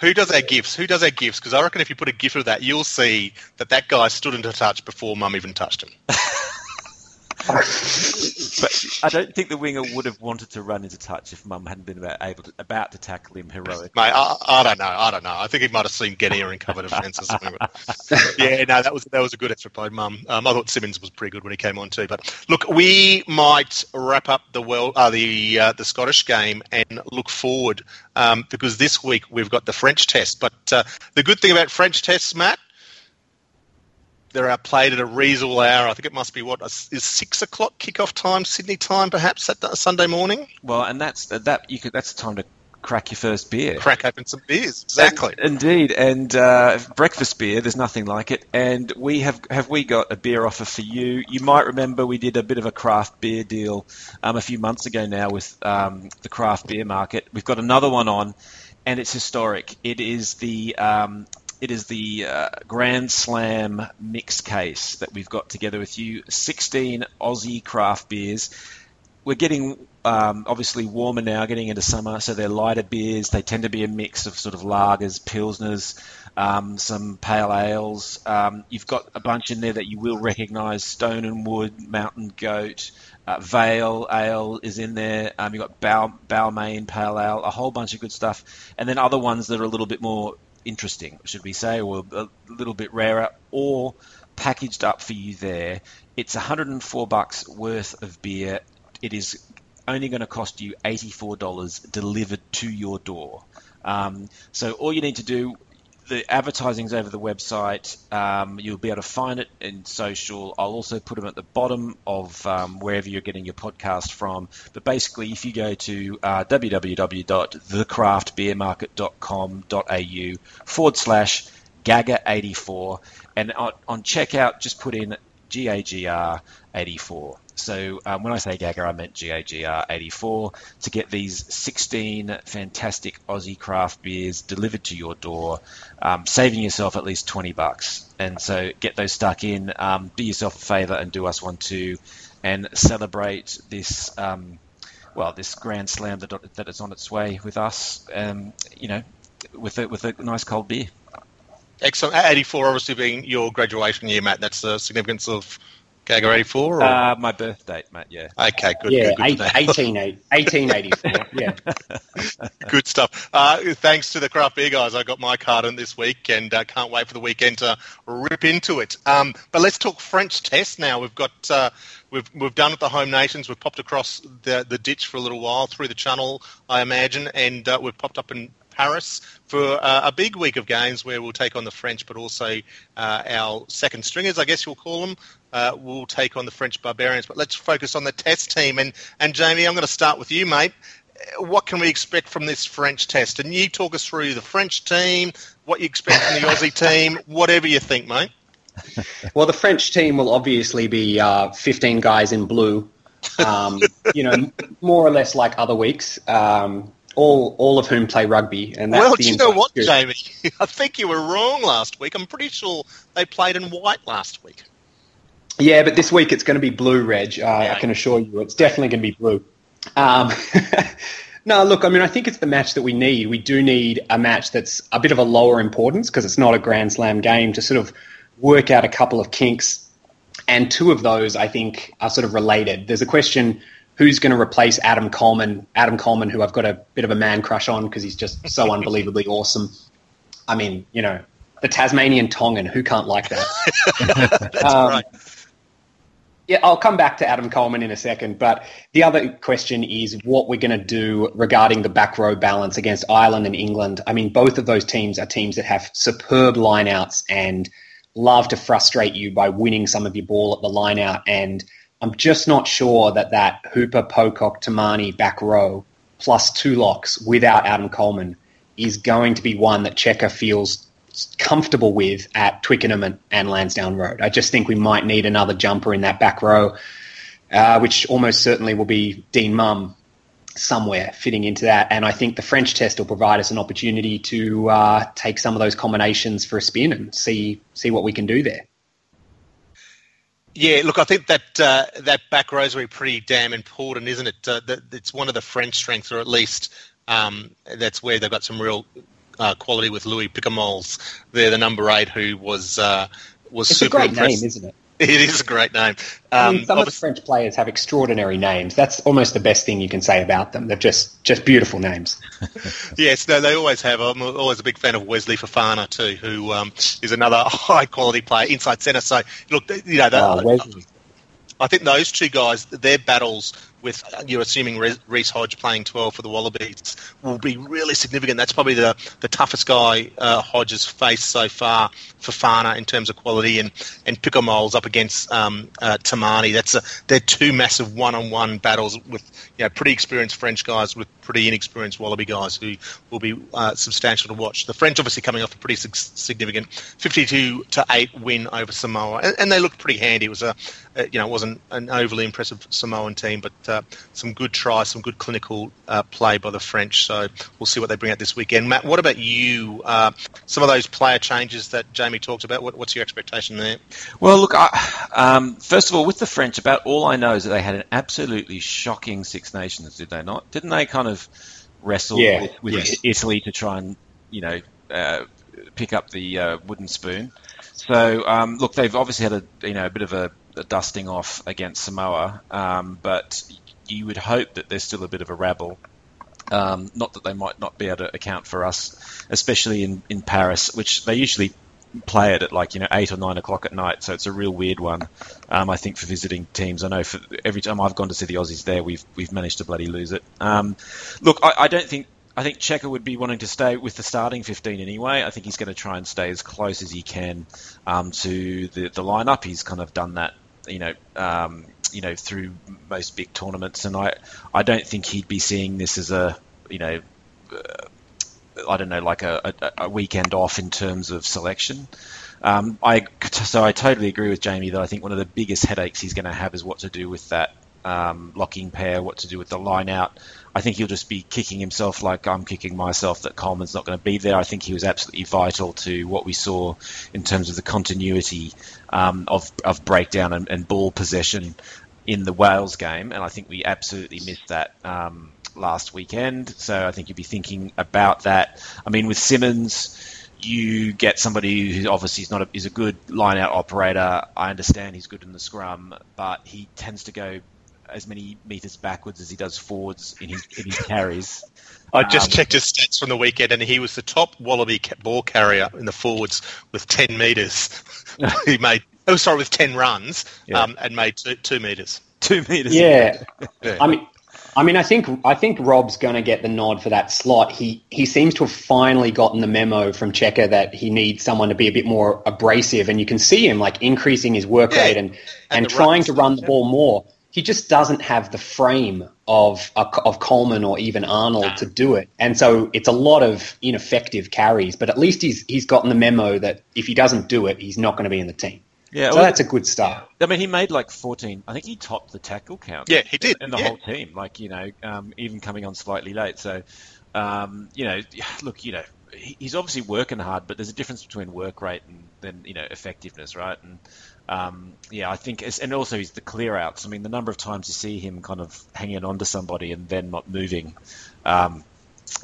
Who does our gifts? Who does our gifts? Because I reckon if you put a gift of that, you'll see that that guy stood into touch before Mumm even touched him. but I don't think the winger would have wanted to run into touch if Mumm hadn't been about, able to, about to tackle him heroically. Mate, I, I, don't know. I don't know. I think he might have seen Genia and covered defence or something. yeah, no, that was that was a good extra play, Mumm. Um, I thought Simmons was pretty good when he came on too. But look, we might wrap up the well uh, the uh, the Scottish game and look forward um, because this week we've got the French test. But uh, the good thing about French tests, Matt, they're played at a reasonable hour. I think it must be what is six o'clock kickoff time, Sydney time, perhaps at Sunday morning. Well, and that's that you could that's the time to crack your first beer. Crack open some beers, exactly. And, indeed, and uh, breakfast beer. There's nothing like it. And we have have we got a beer offer for you? You might remember we did a bit of a craft beer deal um, a few months ago now with um, the craft beer market. We've got another one on. And it's historic. It is the um, it is the uh, Grand Slam mix case that we've got together with you. 16 Aussie craft beers. We're getting um, obviously warmer now, getting into summer, so they're lighter beers. They tend to be a mix of sort of lagers, pilsners, um, some pale ales. Um, you've got a bunch in there that you will recognise: Stone and Wood, Mountain Goat, uh, Vale Ale is in there. Um, you've got Bal- Balmain Pale Ale, a whole bunch of good stuff, and then other ones that are a little bit more interesting, should we say, or a little bit rarer, or packaged up for you there. It's 104 bucks worth of beer. It is only going to cost you $84 delivered to your door. Um, so all you need to do the advertising's over the website. Um, you'll be able to find it in social. I'll also put them at the bottom of um, wherever you're getting your podcast from. But basically, if you go to uh, www.thecraftbeermarket.com.au forward slash Gagger84, and on, on checkout, just put in GAGR 84. So um, when I say Gagger, I meant GAGR 84 to get these 16 fantastic Aussie craft beers delivered to your door, um, saving yourself at least 20 bucks. And so get those stuck in. Um, do yourself a favour and do us one too, and celebrate this. Um, well, this grand slam that, that is on its way with us, um, you know, with a, with a nice cold beer. Excellent. 84 obviously being your graduation year, Matt. That's the significance of Gagger 84? Or? Uh, my birth date, Matt, yeah. Okay, good. Yeah, good, good 18, 1884, yeah. good stuff. Uh, thanks to the craft beer guys. I got my card in this week and uh, can't wait for the weekend to rip into it. Um, but let's talk French test now. We've got. Uh, we've we've done it the home nations. We've popped across the the ditch for a little while through the channel, I imagine, and uh, we've popped up in Paris for uh, a big week of games where we'll take on the French, but also uh, our second stringers, I guess you'll call them, uh, will take on the French Barbarians. But let's focus on the test team. And, and Jamie, I'm going to start with you, mate. What can we expect from this French test? And you talk us through the French team, what you expect from the Aussie team, whatever you think, mate. Well, the French team will obviously be uh, 15 guys in blue. Um, you know, more or less like other weeks. Um, all all of whom play rugby. And well, do you know what, Jamie? I think you were wrong last week. I'm pretty sure they played in white last week. Yeah, but this week it's going to be blue, Reg. Uh, yeah. I can assure you, it's definitely going to be blue. Um, no, look, I mean, I think it's the match that we need. We do need a match that's a bit of a lower importance because it's not a Grand Slam game to sort of work out a couple of kinks. And two of those, I think, are sort of related. There's a question who's going to replace Adam Coleman? Adam Coleman, who I've got a bit of a man crush on because he's just so unbelievably awesome. I mean, you know, the Tasmanian Tongan, who can't like that? That's um, right. Yeah, I'll come back to Adam Coleman in a second. But the other question is what we're going to do regarding the back row balance against Ireland and England. I mean, both of those teams are teams that have superb lineouts and love to frustrate you by winning some of your ball at the lineout and – I'm just not sure that that Hooper, Pocock, Timani back row plus two locks without Adam Coleman is going to be one that Cheika feels comfortable with at Twickenham and, and, Lansdowne Road. I just think we might need another jumper in that back row, uh, which almost certainly will be Dean Mumm somewhere fitting into that. And I think the French test will provide us an opportunity to uh, take some of those combinations for a spin and see see what we can do there. Yeah, look, I think that uh, that back row is pretty damn important, isn't it? Uh, that it's one of the French strengths, or at least um, that's where they've got some real uh, quality with Louis Picamoles. They're the number eight who was uh, was it's super a great impressive. name, isn't it? It is a great name. Um, I mean, um, some of the French players have extraordinary names. That's almost the best thing you can say about them. They're just just beautiful names. yes, no, they always have. I'm always a big fan of Wesley Fofana too, who um, is another high quality player inside centre. So look, you know, oh, I think those two guys, their battles with you're assuming Reece Hodge playing 12 for the Wallabies will be really significant. That's probably the, the toughest guy uh, Hodge has faced so far Fofana in terms of quality, and and Picamoles up against um, uh, Timani. That's a, they're two massive one-on-one battles with you know pretty experienced French guys with pretty inexperienced Wallaby guys who will be uh, substantial to watch. The French obviously coming off a pretty significant 52 to eight win over Samoa, and, and they looked pretty handy. It was a you know it wasn't an overly impressive Samoan team, but uh, some good tries, some good clinical uh, play by the French. So we'll see what they bring out this weekend. Matt, what about you? Uh, some of those player changes that Jamie talked about. What, what's your expectation there? Well, look, I, um, first of all, with the French, about all I know is that they had an absolutely shocking Six Nations, did they not? Didn't they kind of wrestle yeah, with, with yes. Italy to try and you know uh, pick up the uh, wooden spoon? So um, look, they've obviously had a you know a bit of a a dusting off against Samoa, um, but you would hope that there's still a bit of a rabble. Um, not that they might not be able to account for us, especially in, in Paris, which they usually play it at like you know eight or nine o'clock at night. So it's a real weird one. Um, I think for visiting teams, I know for every time I've gone to see the Aussies there, we've we've managed to bloody lose it. Um, look, I, I, don't think. I think Cheika would be wanting to stay with the starting 15 anyway. I think he's going to try and stay as close as he can um, to the, the lineup. He's kind of done that you know, um, you know, through most big tournaments, and I, I don't think he'd be seeing this as a, you know, uh, I don't know, like a, a, a, weekend off in terms of selection. Um, I so I totally agree with Jamie that I think one of the biggest headaches he's going to have is what to do with that um, locking pair, what to do with the line out. I think he'll just be kicking himself like I'm kicking myself that Coleman's not going to be there. I think he was absolutely vital to what we saw in terms of the continuity um, of, of breakdown and, and, ball possession in the Wales game, and I think we absolutely missed that um, last weekend. So I think you'd be thinking about that. I mean, with Simmons, you get somebody who obviously is not a, is a good line out operator. I understand he's good in the scrum, but he tends to go as many meters backwards as he does forwards in his, in his carries. I just um, checked his stats from the weekend, and he was the top Wallaby ball carrier in the forwards with ten meters. he made oh sorry with ten runs yeah. um, and made two, two meters. Two meters. Yeah. yeah. I mean. I mean, I think I think Rob's going to get the nod for that slot. He he seems to have finally gotten the memo from Cheika that he needs someone to be a bit more abrasive, and you can see him like increasing his work yeah. rate and and, and trying to run the ball more he just doesn't have the frame of of Coleman or even Arnold no. to do it, and so it's a lot of ineffective carries. But at least he's he's gotten the memo that if he doesn't do it, he's not going to be in the team. Yeah, so well, that's a good start. I mean, he made like 14. I think he topped the tackle count. Yeah, he did. And the yeah. whole team, like you know, um, even coming on slightly late. So, um, you know, look, you know, he's obviously working hard, but there's a difference between work rate and then you know effectiveness, right? And um, yeah, I think, and also he's the clear outs. I mean, the number of times you see him kind of hanging on to somebody and then not moving. Um,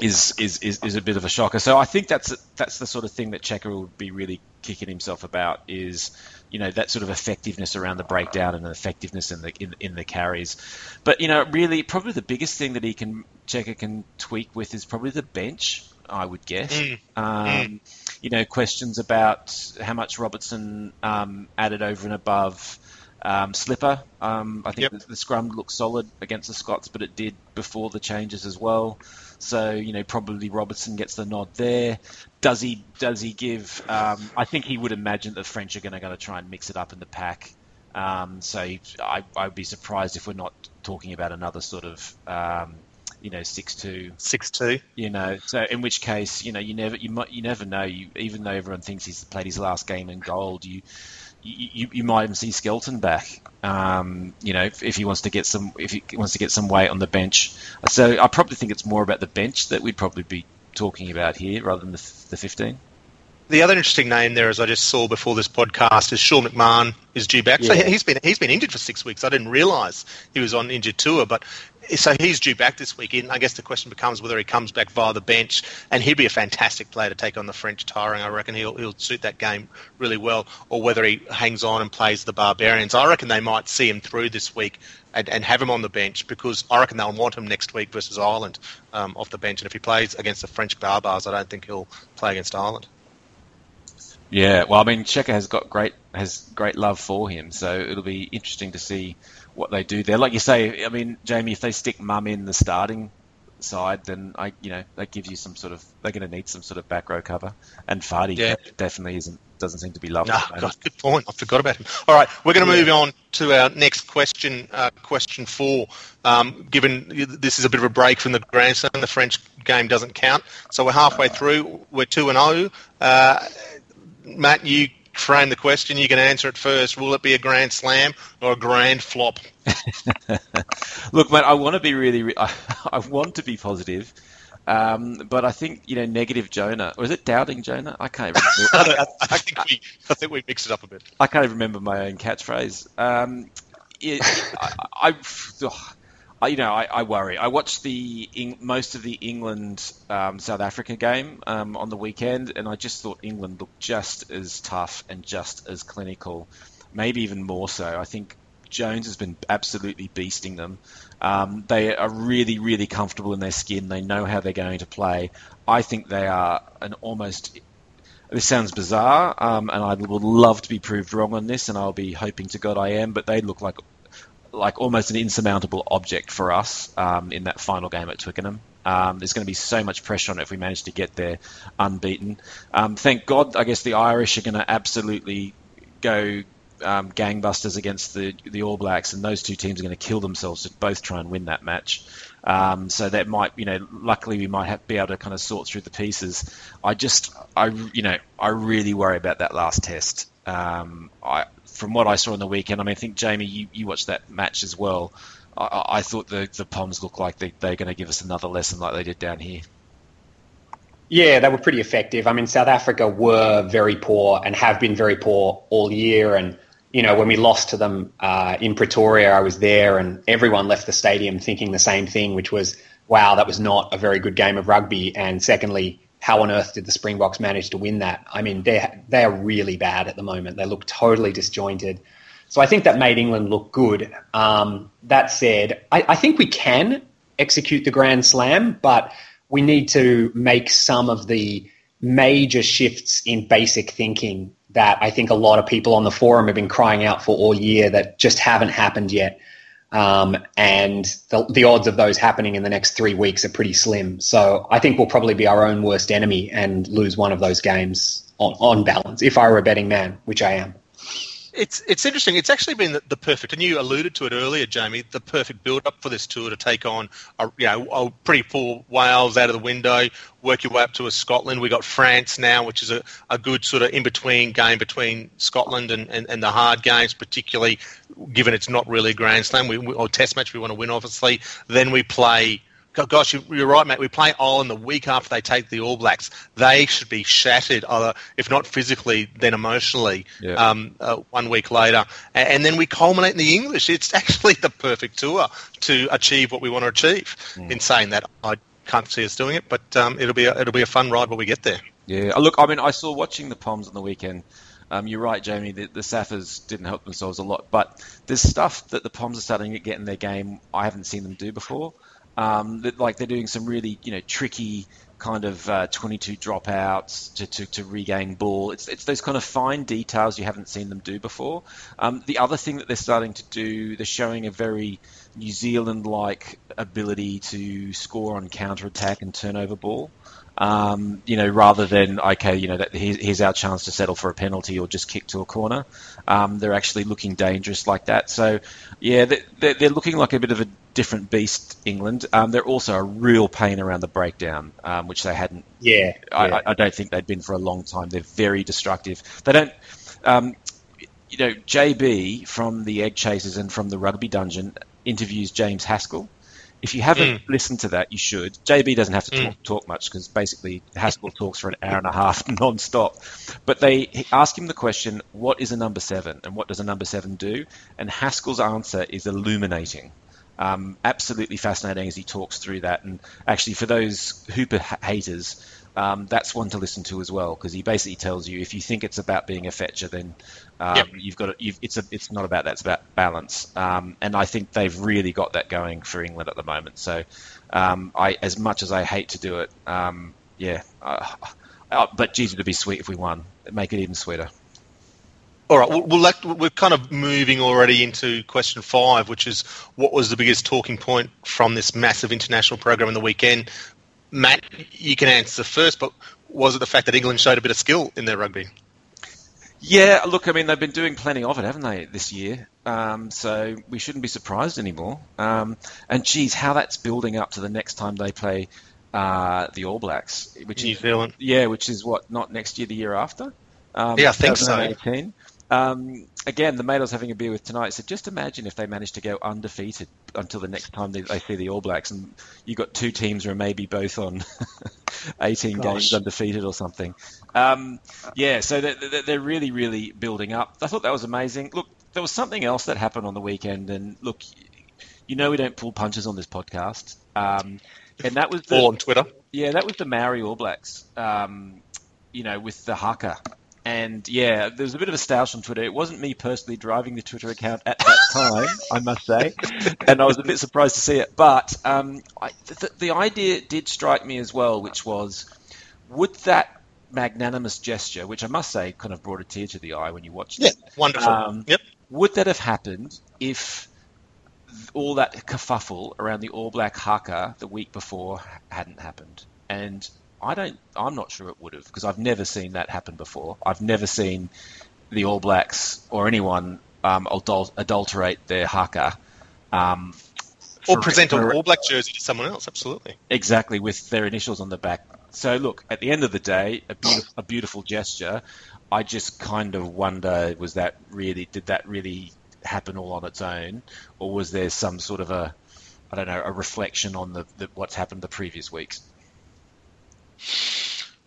is, is, is, is a bit of a shocker. So I think that's that's the sort of thing that Cheika will be really kicking himself about is you know that sort of effectiveness around the breakdown and the effectiveness in the in, in the carries. But you know, really, probably the biggest thing that he can Cheika can tweak with is probably the bench. I would guess. Mm. Um, mm. You know, questions about how much Robertson um, added over and above um, Slipper. Um, I think yep. the, the, scrum looked solid against the Scots, but it did before the changes as well. So you know, probably Robertson gets the nod there. Does he? Does he give? Um, I think he would imagine that the French are going to try and mix it up in the pack. Um, so I, I would be surprised if we're not talking about another sort of um, you know six two six two you know so in which case you know you never you might you never know you even though everyone thinks he's played his last game in gold you you, you might even see Skelton back. Um, you know, if, if, he wants to get some, if he wants to get some weight on the bench. So I probably think it's more about the bench that we'd probably be talking about here rather than the, the 15. The other interesting name there, as I just saw before this podcast, is Sean McMahon is due back. Yeah. So he's been he's been injured for six weeks. I didn't realise he was on injured tour, but so he's due back this weekend. I guess the question becomes whether he comes back via the bench, and he'd be a fantastic player to take on the French tiring. I reckon he'll he'll suit that game really well, or whether he hangs on and plays the Barbarians. I reckon they might see him through this week and, and have him on the bench because I reckon they'll want him next week versus Ireland um, off the bench. And if he plays against the French Barbars, I don't think he'll play against Ireland. Yeah, well, I mean, Cheika has got great has great love for him, so it'll be interesting to see what they do there. Like you say, I mean, Jamie, if they stick Mumm in the starting side, then I, you know, that gives you some sort of. They're going to need some sort of back row cover, and Fardy yeah. definitely isn't doesn't seem to be loved. No, God, good point. I forgot about him. All right, we're going to move on to our next question. Uh, question four. Um, given this is a bit of a break from the Grand Slam, the French game doesn't count, so we're halfway through. We're two and zero. Oh. Uh, Matt, you frame the question. You can answer it first. Will it be a grand slam or a grand flop? Look, mate, I want to be really, I, I want to be positive. Um, but I think you know negative Jonah, or is it doubting Jonah? I can't remember. I, I, think we, I think we mixed it up a bit. I can't even remember my own catchphrase. Um, it, I, I, I, you know, I, I, worry. I watched the most of the England um, South Africa game um, on the weekend, and I just thought England looked just as tough and just as clinical, maybe even more so. I think Jones has been absolutely beasting them. Um, they are really, really comfortable in their skin. They know how they're going to play. I think they are an almost. This sounds bizarre, um, and I would love to be proved wrong on this, and I'll be hoping to God I am. But they look like like almost an insurmountable object for us um, in that final game at Twickenham. Um, there's going to be so much pressure on it if we manage to get there unbeaten. Um, thank God, I guess the Irish are going to absolutely go um, gangbusters against the the All Blacks, and those two teams are going to kill themselves to both try and win that match. Um, so that might, you know, luckily we might have, be able to kind of sort through the pieces. I just, I, you know, I really worry about that last test. Um, I, from what I saw on the weekend, I mean, I think Jamie, you, you watched that match as well. I, I thought the the Poms looked like they, they're going to give us another lesson like they did down here. Yeah, they were pretty effective. I mean, South Africa were very poor and have been very poor all year. And, you know, when we lost to them uh, in Pretoria, I was there and everyone left the stadium thinking the same thing, which was, wow, that was not a very good game of rugby. And secondly, how on earth did the Springboks manage to win that? I mean, they they are really bad at the moment. They look totally disjointed. So I think that made England look good. Um, that said, I, I think we can execute the Grand Slam, but we need to make some of the major shifts in basic thinking that I think a lot of people on the forum have been crying out for all year that just haven't happened yet. Um, and the, the, odds of those happening in the next three weeks are pretty slim. So I think we'll probably be our own worst enemy and lose one of those games on, on balance, if I were a betting man, which I am. It's it's interesting. It's actually been the, the, perfect, and you alluded to it earlier, Jamie. The perfect build-up for this tour to take on, a, you know, a pretty full Wales out of the window, work your way up to a Scotland. We got France now, which is a, a good sort of in-between game between Scotland and, and, and the hard games, particularly given it's not really a Grand Slam we, or Test match we want to win, obviously. Then we play gosh, you're right, mate. We play Ireland the week after they take the All Blacks. They should be shattered, either if not physically, then emotionally. Yeah. Um, uh, one week later, and, and, then we culminate in the English. It's actually the perfect tour to achieve what we want to achieve. Mm. In saying that, I can't see us doing it, but um, it'll be a, it'll be a fun ride when we get there. Yeah, uh, look, I mean, I saw watching the Poms on the weekend. Um, you're right, Jamie. The, the Saffers didn't help themselves a lot, but there's stuff that the Poms are starting to get in their game I haven't seen them do before. Um, that, like they're doing some really you know tricky kind of uh, 22 dropouts to, to, to, regain ball. It's, it's those kind of fine details you haven't seen them do before. Um, the other thing that they're starting to do, they're showing a very New Zealand-like ability to score on counter attack and turnover ball. Um, you know, rather than okay, you know, that here's, here's, our chance to settle for a penalty or just kick to a corner. Um, they're actually looking dangerous like that. So, yeah, they're, they're, looking like a bit of a different beast. England. Um, they're also a real pain around the breakdown, um, which they hadn't. Yeah, I, yeah. I, I, don't think they'd been for a long time. They're very destructive. They don't. Um, you know, JB from the Egg Chasers and from the Rugby Dungeon interviews James Haskell if you haven't mm. listened to that, you should. JB doesn't have to talk, mm. talk much because basically Haskell talks for an hour and a half non-stop. But they ask him the question, what is a number seven and what does a number seven do? And Haskell's answer is illuminating. Um, absolutely fascinating as he talks through that. And actually, for those Hooper haters, um, that's one to listen to as well because he basically tells you if you think it's about being a fetcher, then um, yep. you've got you've, it's a, it's not about that. It's about balance, um, and I think they've really got that going for England at the moment. So, um, I as much as I hate to do it, um, yeah, uh, uh, but geez, it'd be sweet if we won. It'd make it even sweeter. All right, well, we're kind of moving already into question five, which is what was the biggest talking point from this massive international program in the weekend? Matt, you can answer first, but was it the fact that England showed a bit of skill in their rugby? Yeah, look, I mean, they've been doing plenty of it, haven't they, this year? Um, so we shouldn't be surprised anymore. Um, and geez, how that's building up to the next time they play uh, the All Blacks, which New is, Zealand. Yeah, which is what not next year, the year after. Um, yeah, I think so. Um, again, the mate I was having a beer with tonight said, just imagine if they managed to go undefeated until the next time they, they see the All Blacks, and you've got two teams who are maybe both on 18 Gosh. games undefeated or something. Um, yeah, so they're, they're really, really building up. I thought that was amazing. Look, there was something else that happened on the weekend, and look, you know we don't pull punches on this podcast. Um, and that was the, on Twitter. Yeah, that was the Maori All Blacks. Um, you know, with the haka and yeah, there was a bit of a stoush on Twitter. It wasn't me personally driving the Twitter account at that time, I must say, and I was a bit surprised to see it. But um, I, the, the idea did strike me as well, which was, would that magnanimous gesture, which I must say kind of brought a tear to the eye when you watched yeah, it. wonderful. Um, yep. Would that have happened if all that kerfuffle around the All Black haka the week before hadn't happened? And I don't. I'm not sure it would have because I've never seen that happen before. I've never seen the All Blacks or anyone um, adul- adulterate their haka. Um, or present an All Black jersey to someone else. Absolutely. Exactly, with their initials on the back. So look, at the end of the day, a, be- a beautiful gesture. I just kind of wonder: was that really? Did that really happen all on its own, or was there some sort of a, I don't know, a reflection on the, the what's happened the previous weeks?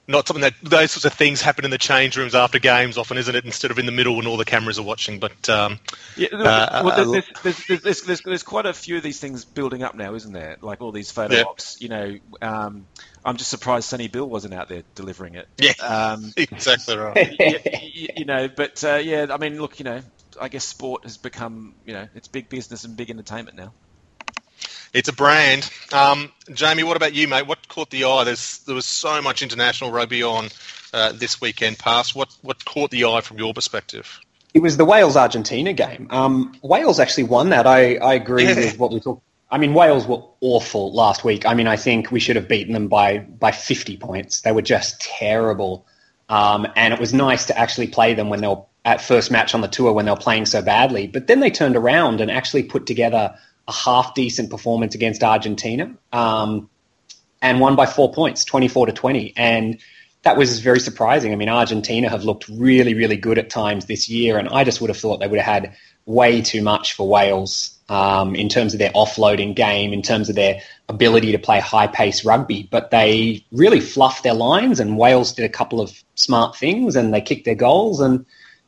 Not something that those sorts of things happen in the change rooms after games often, isn't it? Instead of in the middle when all the cameras are watching. But um, yeah, uh, well, there's, there's, there's, there's, there's, quite a few of these things building up now, isn't there? Like all these photo yeah. ops. You know, um, I'm just surprised Sonny Bill wasn't out there delivering it. Yeah, um, exactly right. you, you, know, but uh, yeah, I mean, look, you know, I guess sport has become, you know, it's big business and big entertainment now. It's a brand. Um, Jamie, what about you, mate? What caught the eye? There's, there was so much international rugby on uh, this weekend past. What, what caught the eye from your perspective? It was the Wales Argentina game. Um, Wales actually won that. I, I agree yeah. with what we talked. I mean, Wales were awful last week. I mean, I think we should have beaten them by by 50 points. They were just terrible. Um, and it was nice to actually play them when they were at first match on the tour when they were playing so badly. But then they turned around and actually put together a half decent performance against Argentina um, and won by four points, 24 to 20. And that was very surprising. I mean, Argentina have looked really, really good at times this year, and I just would have thought they would have had way too much for Wales um, in terms of their offloading game, in terms of their ability to play high pace rugby. But they really fluffed their lines, and Wales did a couple of smart things, and they kicked their goals, and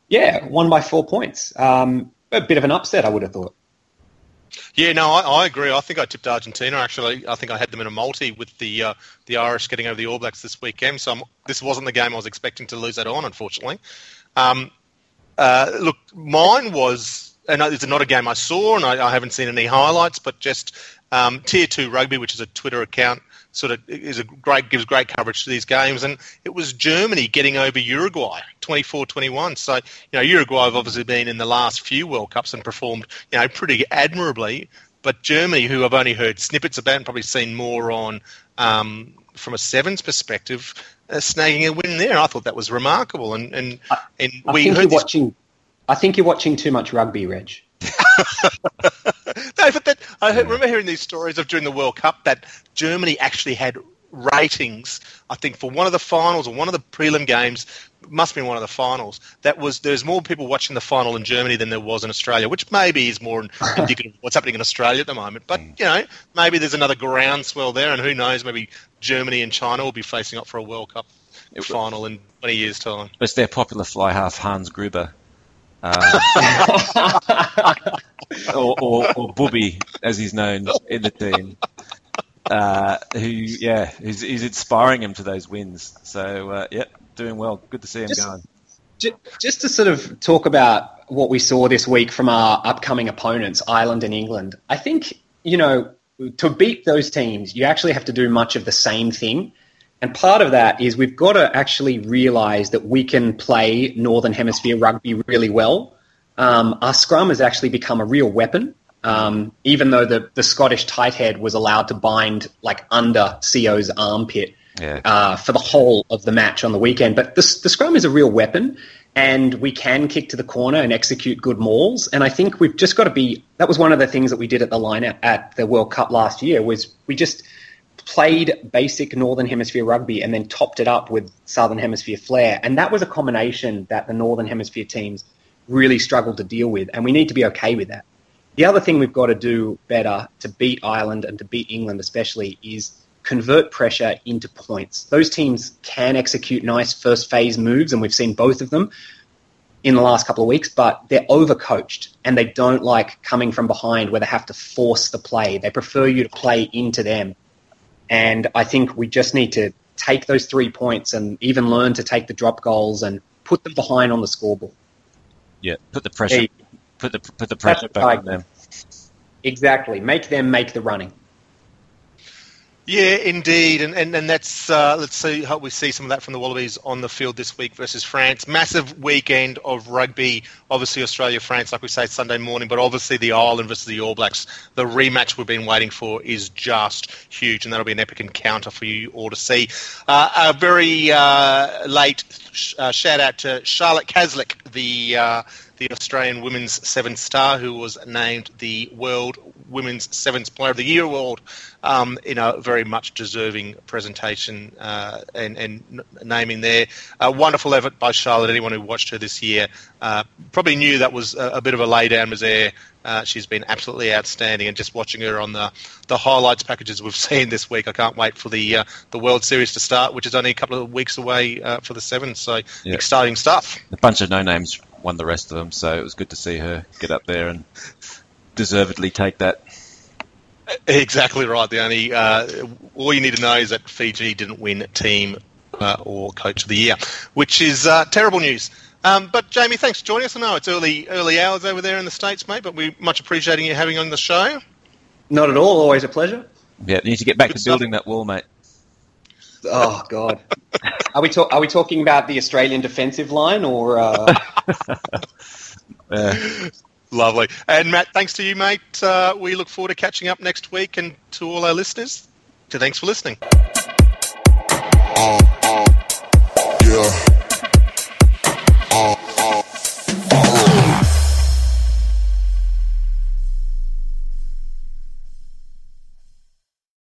yeah, won by four points. Um, a bit of an upset, I would have thought. Yeah, no, I, I, agree. I think I tipped Argentina. Actually, I think I had them in a multi with the uh, the Irish getting over the All Blacks this weekend. So I'm, this wasn't the game I was expecting to lose that on, unfortunately. Um, uh, look, mine was, and it's not a game I saw, and I, I haven't seen any highlights, but just um, Tier Two Rugby, which is a Twitter account sort of is a great gives great coverage to these games, and it was Germany getting over Uruguay 24-21. So you know Uruguay have obviously been in the last few World Cups and performed you know pretty admirably, but Germany, who I've only heard snippets about and probably seen more on um, from a sevens perspective, uh, snagging a win there. I thought that was remarkable, and and, and I, I we think you're watching. I think you're watching too much rugby, Reg. no, but I remember hearing these stories of during the World Cup that Germany actually had ratings. I think for one of the finals or one of the prelim games, must have been one of the finals. That was there's more people watching the final in Germany than there was in Australia, which maybe is more indicative of what's happening in Australia at the moment. But mm. you know, maybe there's another groundswell there, and who knows? Maybe Germany and China will be facing up for a World Cup it final in 20 years' time. It's their popular fly half Hans Gruber um, or, or, or Booby, as he's known in the team. Uh, who, yeah, he's, he's, inspiring him to those wins. So, uh, yeah, doing well. Good to see him just, going. Just to sort of talk about what we saw this week from our upcoming opponents, Ireland and England, I think, you know, to beat those teams, you actually have to do much of the same thing. And part of that is we've got to actually realize that we can play Northern Hemisphere rugby really well. Um, our scrum has actually become a real weapon. Um, even though the, the Scottish tight head was allowed to bind like under Sio's armpit yeah. uh, for the whole of the match on the weekend. But the, the scrum is a real weapon and we can kick to the corner and execute good mauls. And I think we've just got to be. That was one of the things that we did at the line at, at the World Cup last year. Was we just played basic Northern Hemisphere rugby and then topped it up with Southern Hemisphere flair. And that was a combination that the Northern Hemisphere teams really struggled to deal with. And we need to be okay with that. The other thing we've got to do better to beat Ireland and to beat England, especially, is convert pressure into points. Those teams can execute nice first phase moves, and we've seen both of them in the last couple of weeks, but they're overcoached and they don't like coming from behind where they have to force the play. They prefer you to play into them. And I think we just need to take those three points and even learn to take the drop goals and put them behind on the scoreboard. Yeah, put the pressure, put the put the pressure back on them. Exactly, make them make the running. Yeah, indeed, and and, and that's uh, let's see hope we see some of that from the Wallabies on the field this week versus France. Massive weekend of rugby. Obviously, Australia France, like we say, Sunday morning, but obviously the Ireland versus the All Blacks. The rematch we've been waiting for is just huge, and that'll be an epic encounter for you all to see. Uh, a very uh, late sh- uh, shout out to Charlotte Caslick, the uh, the Australian women's seven star, who was named the World Women's Sevens Player of the Year award um, in a very much deserving presentation uh, and, and, naming there. A wonderful effort by Charlotte. Anyone who watched her this year uh, probably knew that was a, a bit of a laydown misère. Uh, she's been absolutely outstanding, and just watching her on the, the highlights packages we've seen this week, I can't wait for the uh, the World Series to start, which is only a couple of weeks away uh, for the Sevens. So yeah. exciting stuff. A bunch of no names won the rest of them, so it was good to see her get up there and deservedly take that. Exactly right. The only uh, all you need to know is that Fiji didn't win team uh, or coach of the year, which is uh, terrible news. Um, but Jamie, thanks for joining us. I know it's early early hours over there in the states, mate, but we're much appreciating you having on the show. Not at all. Always a pleasure. Yeah, you need to get back Good to stuff. building that wall, mate. Oh God, are we are we talking about the Australian defensive line or? Uh... Lovely. And Matt, thanks to you, mate. Uh, we look forward to catching up next week. And to all our listeners, thanks for listening. Uh, uh, yeah.